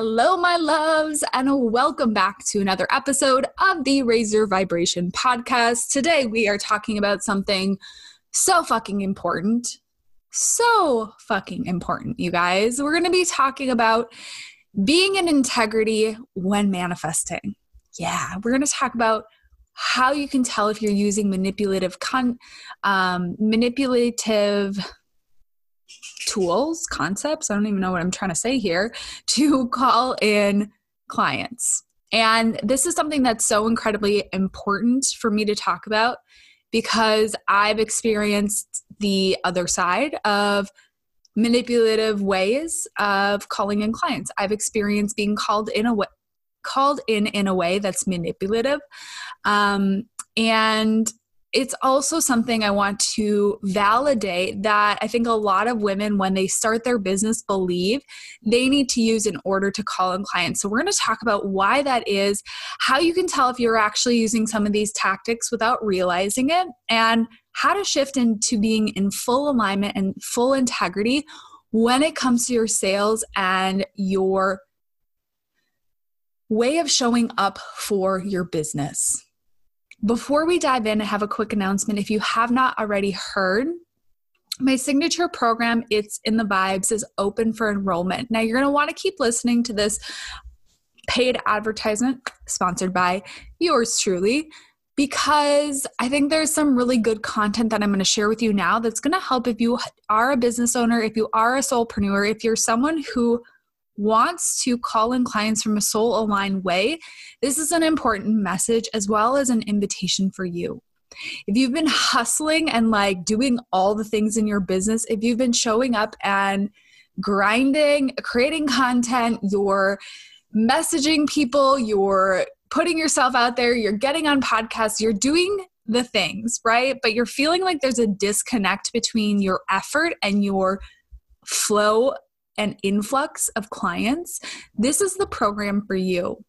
Hello, my loves, and welcome back to another episode of the Raise Your Vibration podcast. Today, we are talking about something so fucking important. So fucking important, you guys. We're going to be talking about being in integrity when manifesting. Yeah, we're going to talk about how you can tell if you're using manipulative con um, manipulative tools, concepts, I don't even know what I'm trying to say here, to call in clients. And this is something that's so incredibly important for me to talk about because I've experienced the other side of manipulative ways of calling in clients. I've experienced being called in a way called in in a way that's manipulative um, and it's also something I want to validate that I think a lot of women, when they start their business, believe they need to use in order to call in clients. So, we're going to talk about why that is, how you can tell if you're actually using some of these tactics without realizing it, and how to shift into being in full alignment and full integrity when it comes to your sales and your way of showing up for your business. Before we dive in, I have a quick announcement. If you have not already heard, my signature program, It's in the Vibes, is open for enrollment. Now, you're going to want to keep listening to this paid advertisement sponsored by yours truly because I think there's some really good content that I'm going to share with you now that's going to help if you are a business owner, if you are a soulpreneur, if you're someone who wants to call in clients from a soul aligned way, this is an important message as well as an invitation for you. If you've been hustling and like doing all the things in your business, if you've been showing up and grinding, creating content, you're messaging people, you're putting yourself out there, you're getting on podcasts, you're doing the things, right? But you're feeling like there's a disconnect between your effort and your flow an influx of clients, this is the program for you.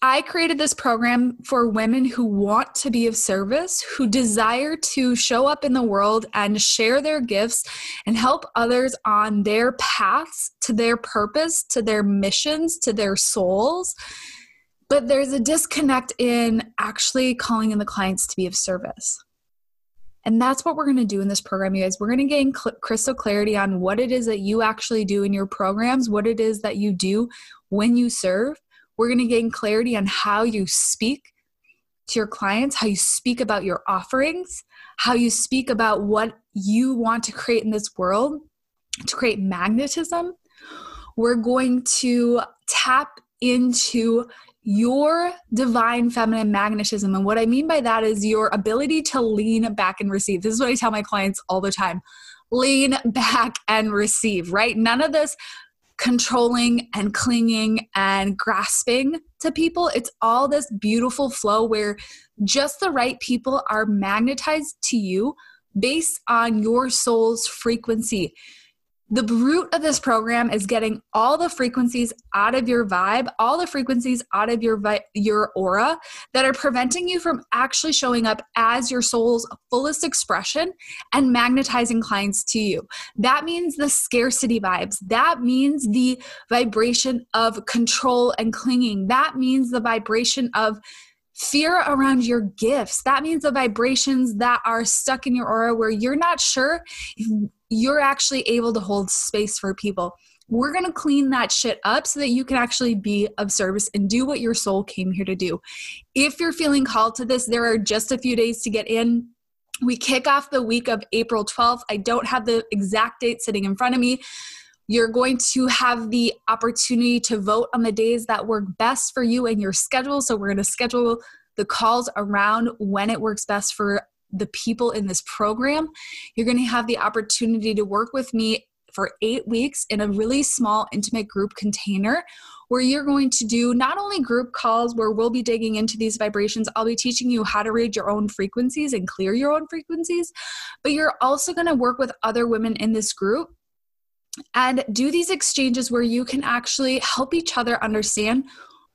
I created this program for women who want to be of service, who desire to show up in the world and share their gifts and help others on their paths to their purpose, to their missions, to their souls. But there's a disconnect in actually calling in the clients to be of service. And that's what we're going to do in this program, you guys. We're going to gain cl- crystal clarity on what it is that you actually do in your programs, what it is that you do when you serve. We're going to gain clarity on how you speak to your clients, how you speak about your offerings, how you speak about what you want to create in this world to create magnetism. We're going to tap into your divine feminine magnetism. And what I mean by that is your ability to lean back and receive. This is what I tell my clients all the time lean back and receive, right? None of this controlling and clinging and grasping to people. It's all this beautiful flow where just the right people are magnetized to you based on your soul's frequency the root of this program is getting all the frequencies out of your vibe, all the frequencies out of your vi- your aura that are preventing you from actually showing up as your soul's fullest expression and magnetizing clients to you. That means the scarcity vibes. That means the vibration of control and clinging. That means the vibration of fear around your gifts. That means the vibrations that are stuck in your aura where you're not sure you're actually able to hold space for people. We're going to clean that shit up so that you can actually be of service and do what your soul came here to do. If you're feeling called to this, there are just a few days to get in. We kick off the week of April 12th. I don't have the exact date sitting in front of me. You're going to have the opportunity to vote on the days that work best for you and your schedule. So, we're going to schedule the calls around when it works best for the people in this program. You're going to have the opportunity to work with me for eight weeks in a really small, intimate group container where you're going to do not only group calls where we'll be digging into these vibrations, I'll be teaching you how to read your own frequencies and clear your own frequencies, but you're also going to work with other women in this group and do these exchanges where you can actually help each other understand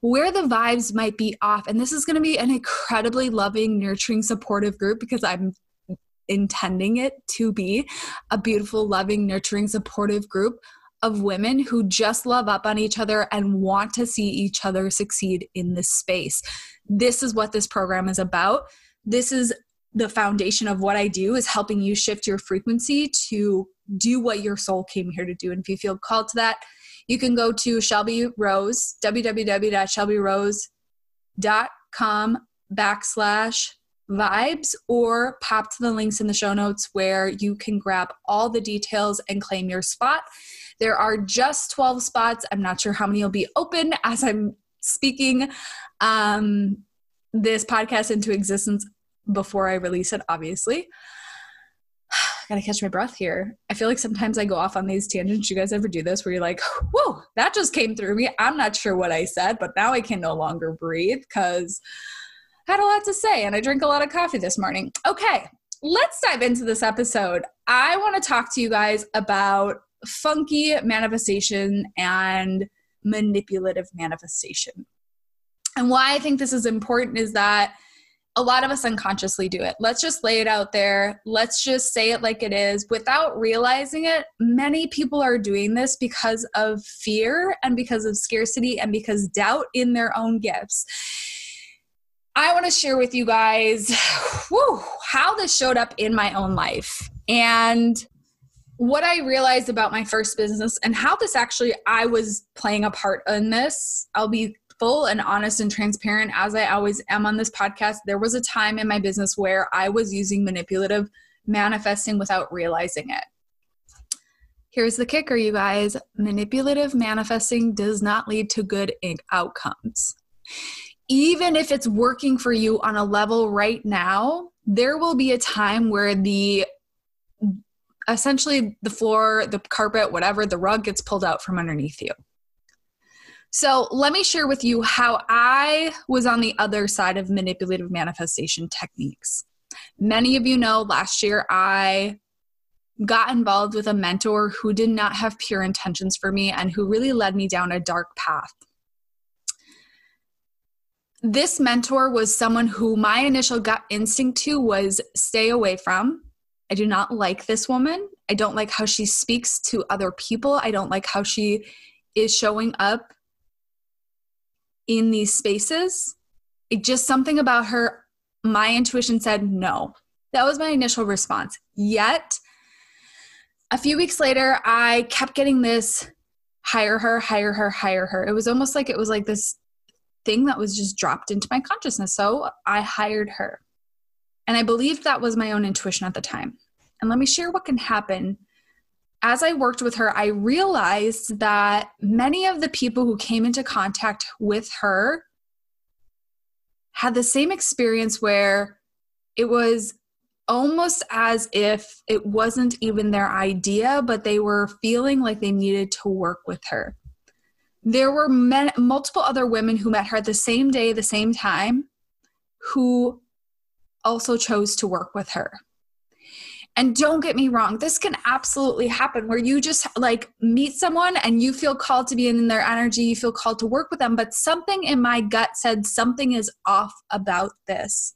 where the vibes might be off. And this is going to be an incredibly loving, nurturing, supportive group because I'm intending it to be a beautiful, loving, nurturing, supportive group of women who just love up on each other and want to see each other succeed in this space. This is what this program is about. This is the foundation of what I do is helping you shift your frequency to do what your soul came here to do. And if you feel called to that, you can go to Shelby Rose, www.shelbyrose.com backslash vibes or pop to the links in the show notes where you can grab all the details and claim your spot. There are just 12 spots. I'm not sure how many will be open as I'm speaking um, this podcast into existence before I release it, obviously. Gotta catch my breath here. I feel like sometimes I go off on these tangents. You guys ever do this where you're like, whoa, that just came through me. I'm not sure what I said, but now I can no longer breathe because I had a lot to say and I drank a lot of coffee this morning. Okay, let's dive into this episode. I want to talk to you guys about funky manifestation and manipulative manifestation. And why I think this is important is that a lot of us unconsciously do it. Let's just lay it out there. Let's just say it like it is without realizing it. Many people are doing this because of fear and because of scarcity and because doubt in their own gifts. I want to share with you guys whew, how this showed up in my own life and what I realized about my first business and how this actually I was playing a part in this. I'll be full and honest and transparent as I always am on this podcast. There was a time in my business where I was using manipulative manifesting without realizing it. Here's the kicker, you guys manipulative manifesting does not lead to good outcomes even if it's working for you on a level right now, there will be a time where the essentially the floor, the carpet, whatever, the rug gets pulled out from underneath you. So, let me share with you how I was on the other side of manipulative manifestation techniques. Many of you know last year I got involved with a mentor who did not have pure intentions for me and who really led me down a dark path this mentor was someone who my initial gut instinct to was stay away from. I do not like this woman. I don't like how she speaks to other people. I don't like how she is showing up in these spaces. It just something about her, my intuition said no. That was my initial response. Yet, a few weeks later, I kept getting this hire her, hire her, hire her. It was almost like it was like this thing that was just dropped into my consciousness. So I hired her. And I believed that was my own intuition at the time. And let me share what can happen. As I worked with her, I realized that many of the people who came into contact with her had the same experience where it was almost as if it wasn't even their idea, but they were feeling like they needed to work with her there were men, multiple other women who met her the same day, the same time, who also chose to work with her. And don't get me wrong, this can absolutely happen where you just like meet someone and you feel called to be in their energy, you feel called to work with them, but something in my gut said something is off about this.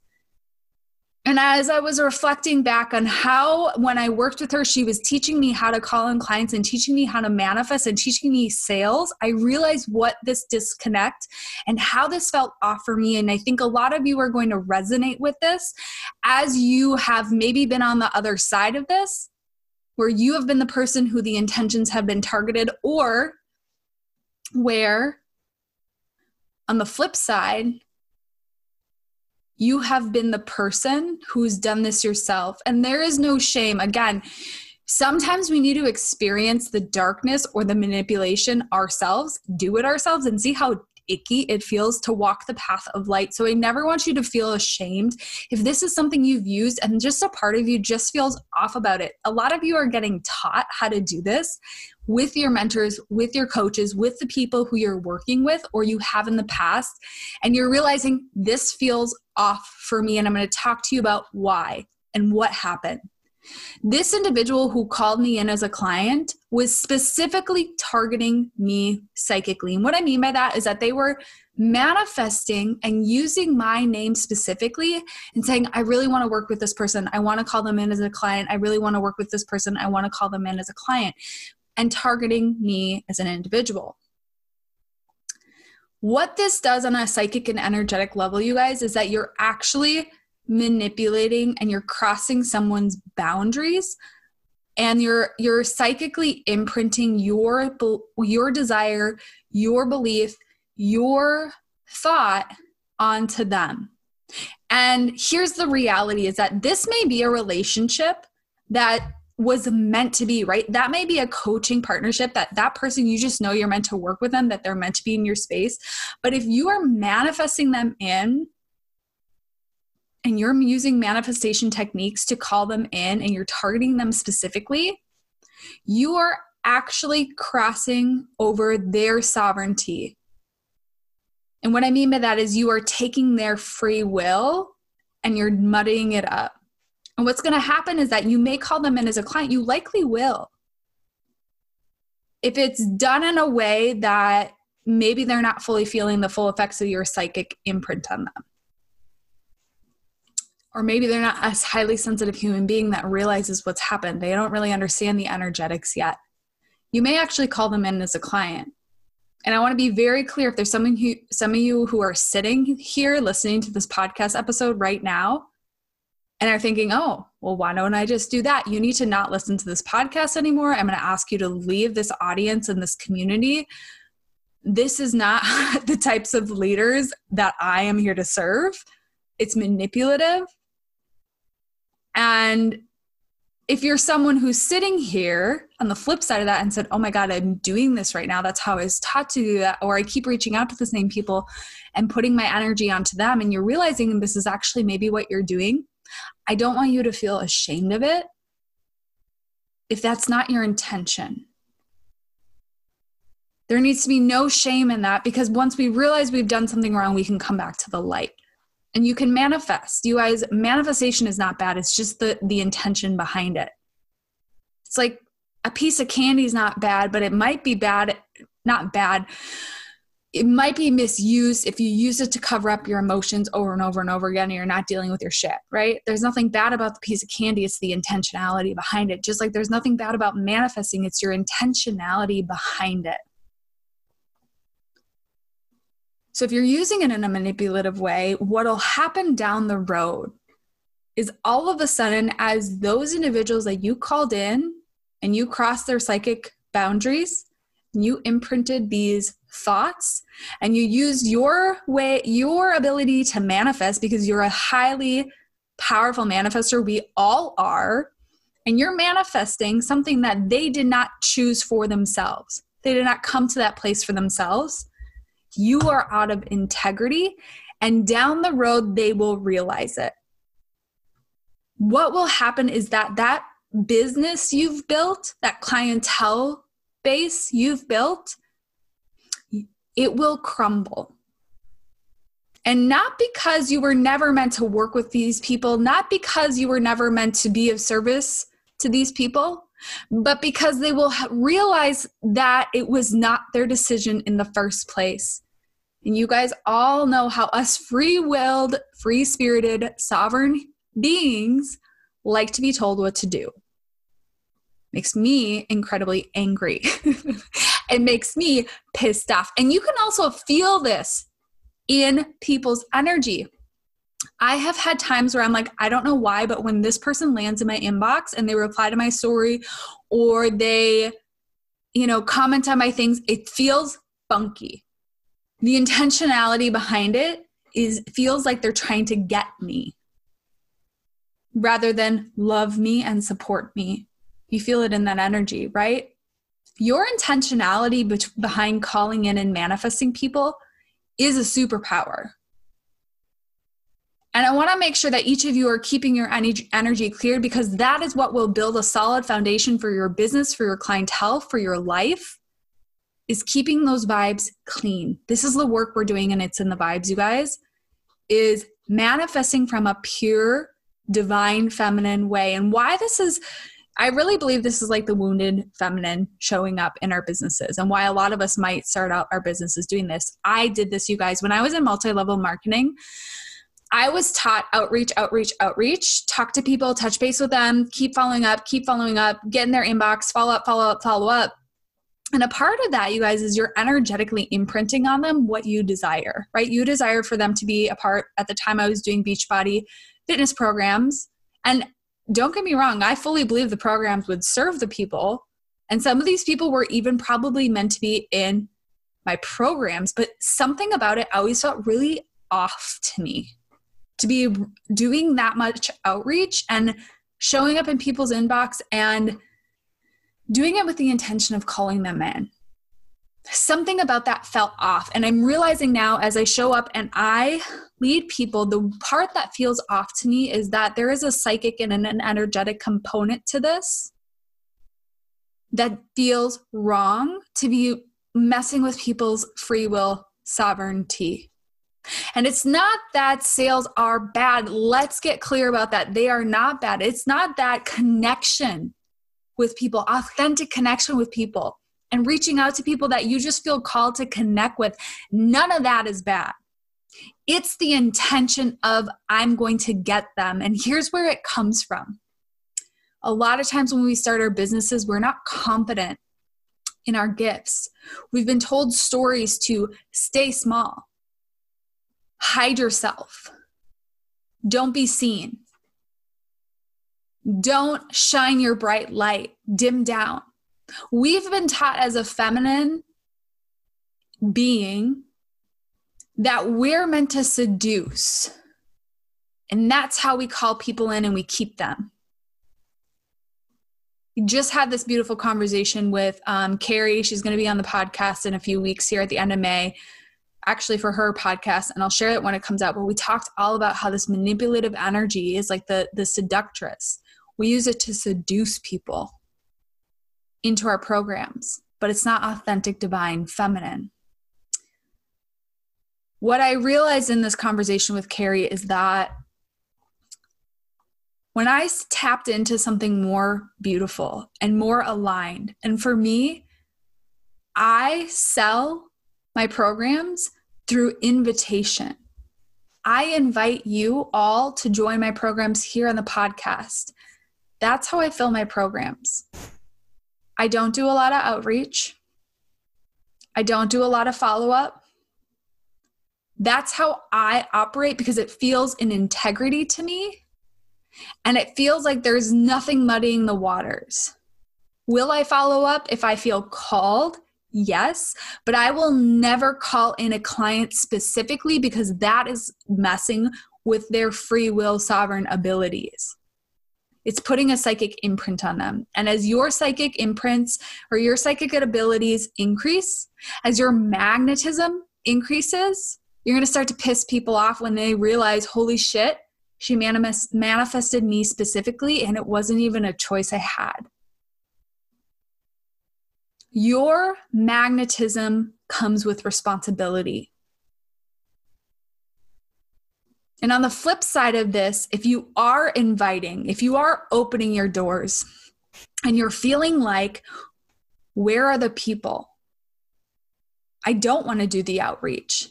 And as I was reflecting back on how, when I worked with her, she was teaching me how to call in clients and teaching me how to manifest and teaching me sales, I realized what this disconnect and how this felt off for me. And I think a lot of you are going to resonate with this as you have maybe been on the other side of this where you have been the person who the intentions have been targeted, or where on the flip side, you have been the person who's done this yourself. And there is no shame. Again, sometimes we need to experience the darkness or the manipulation ourselves, do it ourselves, and see how icky it feels to walk the path of light. So I never want you to feel ashamed. If this is something you've used and just a part of you just feels off about it, a lot of you are getting taught how to do this with your mentors, with your coaches, with the people who you're working with or you have in the past. And you're realizing this feels off for me. And I'm going to talk to you about why and what happened. This individual who called me in as a client was specifically targeting me psychically. And what I mean by that is that they were manifesting and using my name specifically and saying, I really want to work with this person. I want to call them in as a client. I really want to work with this person. I want to call them in as a client, and targeting me as an individual. What this does on a psychic and energetic level, you guys, is that you're actually manipulating and you're crossing someone's boundaries and you're you're psychically imprinting your your desire, your belief, your thought onto them. And here's the reality is that this may be a relationship that was meant to be right that may be a coaching partnership that that person you just know you're meant to work with them that they're meant to be in your space but if you are manifesting them in and you're using manifestation techniques to call them in and you're targeting them specifically you are actually crossing over their sovereignty and what i mean by that is you are taking their free will and you're muddying it up and what's going to happen is that you may call them in as a client, you likely will. If it's done in a way that maybe they're not fully feeling the full effects of your psychic imprint on them. Or maybe they're not a highly sensitive human being that realizes what's happened. They don't really understand the energetics yet. You may actually call them in as a client. And I want to be very clear if there's some of you who are sitting here listening to this podcast episode right now and are thinking, oh, well, why don't I just do that? You need to not listen to this podcast anymore. I'm going to ask you to leave this audience and this community. This is not the types of leaders that I am here to serve. It's manipulative. And if you're someone who's sitting here on the flip side of that and said, Oh my God, I'm doing this right now, that's how I was taught to do that, or I keep reaching out to the same people and putting my energy onto them, and you're realizing this is actually maybe what you're doing, I don't want you to feel ashamed of it if that's not your intention. There needs to be no shame in that because once we realize we've done something wrong, we can come back to the light. And you can manifest. You guys, manifestation is not bad. It's just the the intention behind it. It's like a piece of candy is not bad, but it might be bad, not bad it might be misused if you use it to cover up your emotions over and over and over again and you're not dealing with your shit, right? There's nothing bad about the piece of candy, it's the intentionality behind it. Just like there's nothing bad about manifesting, it's your intentionality behind it. So if you're using it in a manipulative way, what'll happen down the road is all of a sudden, as those individuals that you called in and you crossed their psychic boundaries, you imprinted these thoughts and you used your way your ability to manifest because you're a highly powerful manifester we all are and you're manifesting something that they did not choose for themselves. They did not come to that place for themselves you are out of integrity and down the road they will realize it what will happen is that that business you've built that clientele base you've built it will crumble. And not because you were never meant to work with these people, not because you were never meant to be of service to these people, but because they will realize that it was not their decision in the first place. And you guys all know how us free willed, free spirited, sovereign beings like to be told what to do. Makes me incredibly angry. it makes me pissed off. And you can also feel this in people's energy. I have had times where I'm like, I don't know why, but when this person lands in my inbox and they reply to my story or they, you know, comment on my things, it feels funky. The intentionality behind it is feels like they're trying to get me rather than love me and support me. You feel it in that energy, right? Your intentionality be- behind calling in and manifesting people is a superpower. And I want to make sure that each of you are keeping your energy clear because that is what will build a solid foundation for your business, for your clientele, for your life is keeping those vibes clean. This is the work we're doing and it's in the vibes, you guys, is manifesting from a pure divine feminine way. And why this is I really believe this is like the wounded feminine showing up in our businesses and why a lot of us might start out our businesses doing this. I did this, you guys, when I was in multi level marketing. I was taught outreach, outreach, outreach, talk to people, touch base with them, keep following up, keep following up, get in their inbox, follow up, follow up, follow up. And a part of that, you guys, is you're energetically imprinting on them what you desire, right? You desire for them to be a part. At the time, I was doing Beachbody fitness programs. And don't get me wrong, I fully believe the programs would serve the people. And some of these people were even probably meant to be in my programs, but something about it always felt really off to me to be doing that much outreach and showing up in people's inbox and doing it with the intention of calling them in. Something about that felt off. And I'm realizing now as I show up and I lead people, the part that feels off to me is that there is a psychic and an energetic component to this that feels wrong to be messing with people's free will sovereignty. And it's not that sales are bad. Let's get clear about that. They are not bad. It's not that connection with people, authentic connection with people, and reaching out to people that you just feel called to connect with. None of that is bad. It's the intention of, I'm going to get them. And here's where it comes from. A lot of times when we start our businesses, we're not confident in our gifts. We've been told stories to stay small, hide yourself, don't be seen, don't shine your bright light, dim down. We've been taught as a feminine being that we're meant to seduce. And that's how we call people in and we keep them. Just had this beautiful conversation with um, Carrie. She's going to be on the podcast in a few weeks here at the end of May, actually for her podcast, and I'll share it when it comes out. But we talked all about how this manipulative energy is like the the seductress. We use it to seduce people into our programs, but it's not authentic, divine, feminine what I realized in this conversation with Carrie is that when I tapped into something more beautiful and more aligned, and for me, I sell my programs through invitation. I invite you all to join my programs here on the podcast. That's how I fill my programs. I don't do a lot of outreach. I don't do a lot of follow up. That's how I operate because it feels an integrity to me. And it feels like there's nothing muddying the waters. Will I follow up if I feel called? Yes, but I will never call in a client specifically because that is messing with their free will sovereign abilities. It's putting a psychic imprint on them. And as your psychic imprints or your psychic abilities increase, as your magnetism increases, you're going to start to piss people off when they realize, holy shit, she manifest, manifested me specifically, and it wasn't even a choice I had. Your magnetism comes with responsibility. And on the flip side of this, if you are inviting, if you are opening your doors and you're feeling like, where are the people? I don't want to do the outreach.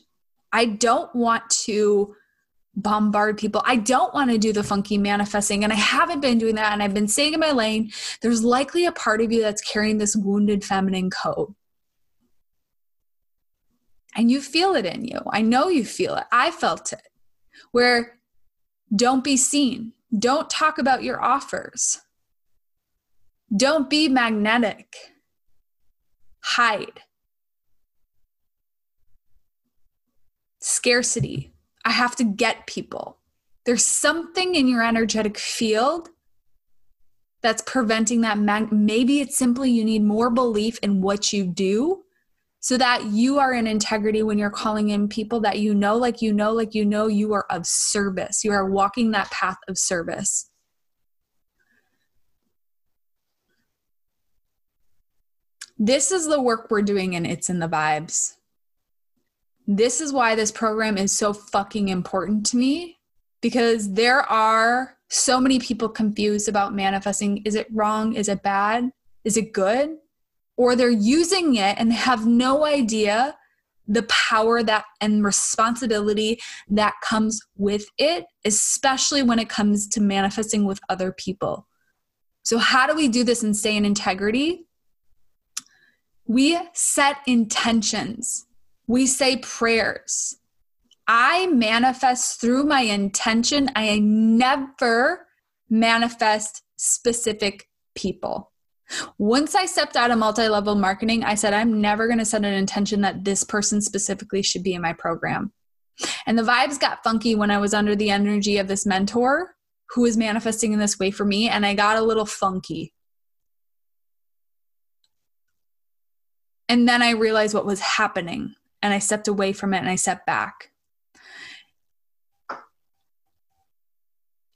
I don't want to bombard people. I don't want to do the funky manifesting. And I haven't been doing that. And I've been staying in my lane. There's likely a part of you that's carrying this wounded feminine code. And you feel it in you. I know you feel it. I felt it. Where Don't be seen. Don't talk about your offers. Don't be magnetic. Hide. Scarcity. I have to get people. There's something in your energetic field that's preventing that. Mag- Maybe it's simply you need more belief in what you do so that you are in integrity when you're calling in people that you know, like you know, like you know, you are of service. You are walking that path of service. This is the work we're doing, and it's in the vibes. This is why this program is so fucking important to me because there are so many people confused about manifesting. Is it wrong? Is it bad? Is it good? or they're using it and have no idea the power that and responsibility that comes with it, especially when it comes to manifesting with other people. So, how do we do this and stay in integrity? We set intentions, we say prayers. I manifest through my intention. I never manifest specific people. Once I stepped out of multi level marketing, I said, I'm never going to set an intention that this person specifically should be in my program. And the vibes got funky when I was under the energy of this mentor who was manifesting in this way for me, and I got a little funky. And then I realized what was happening, and I stepped away from it and I stepped back.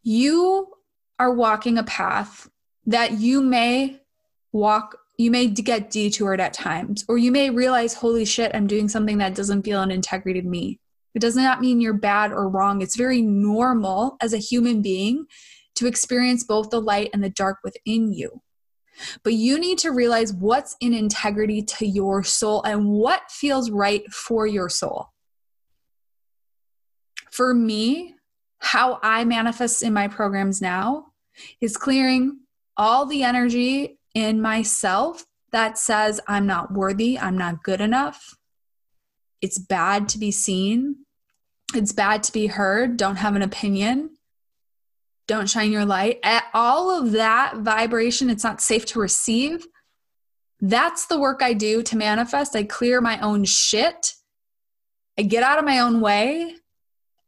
You are walking a path that you may walk you may get detoured at times or you may realize holy shit i'm doing something that doesn't feel an integrity to me. It does not mean you're bad or wrong. It's very normal as a human being to experience both the light and the dark within you but you need to realize what's in integrity to your soul and what feels right for your soul for me how i manifest in my programs now is clearing all the energy in myself that says I'm not worthy, I'm not good enough. It's bad to be seen. It's bad to be heard. Don't have an opinion. Don't shine your light. at All of that vibration, it's not safe to receive. That's the work I do to manifest. I clear my own shit. I get out of my own way.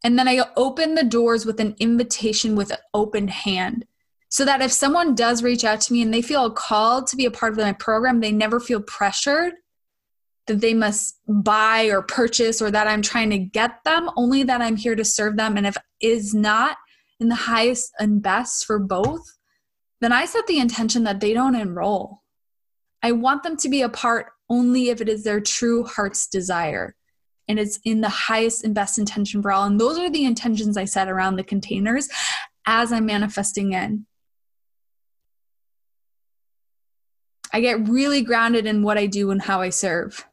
And then I open the doors with an invitation with an open hand so that if someone does reach out to me and they feel called to be a part of my program, they never feel pressured that they must buy or purchase or that I'm trying to get them, only that I'm here to serve them. And if is not in the highest and best for both, then I set the intention that they don't enroll. I want them to be a part only if it is their true heart's desire and it's in the highest and best intention for all. And those are the intentions I set around the containers as I'm manifesting in. I get really grounded in what I do and how I serve.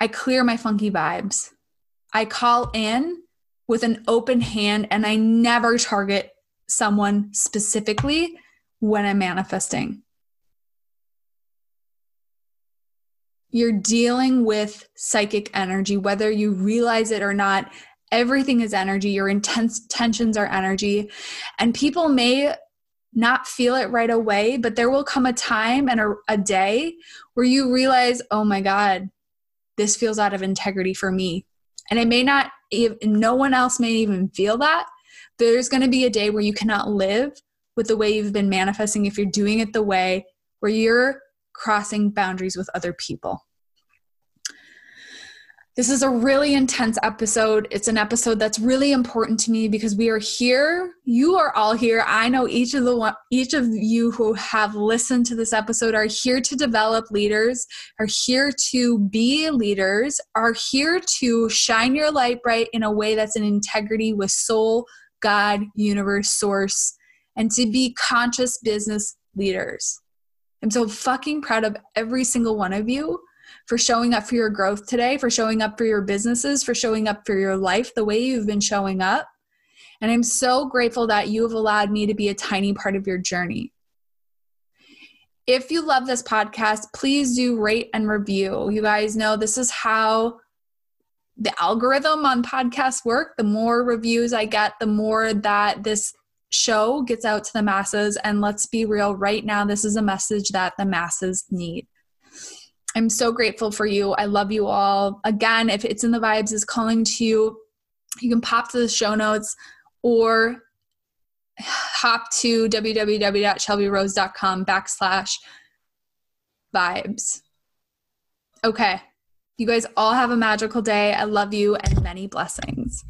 I clear my funky vibes. I call in with an open hand and I never target someone specifically when I'm manifesting. You're dealing with psychic energy, whether you realize it or not. Everything is energy. Your intense tensions are energy. And people may not feel it right away, but there will come a time and a, a day where you realize, oh my God, this feels out of integrity for me. And it may not, no one else may even feel that. There's going to be a day where you cannot live with the way you've been manifesting if you're doing it the way where you're crossing boundaries with other people. This is a really intense episode. It's an episode that's really important to me because we are here. You are all here. I know each of the one, each of you who have listened to this episode are here to develop leaders, are here to be leaders, are here to shine your light bright in a way that's in integrity with soul, God, universe, source, and to be conscious business leaders. I'm so fucking proud of every single one of you for showing up for your growth today, for showing up for your businesses, for showing up for your life the way you've been showing up. And I'm so grateful that you have allowed me to be a tiny part of your journey. If you love this podcast, please do rate and review. You guys know this is how the algorithm on podcasts work. The more reviews I get, the more that this show gets out to the masses. And let's be real, right now, this is a message that the masses need. I'm so grateful for you. I love you all. Again, if it's in the vibes is calling to you, you can pop to the show notes or hop to www.shelbyrose.com backslash vibes. Okay. You guys all have a magical day. I love you and many blessings.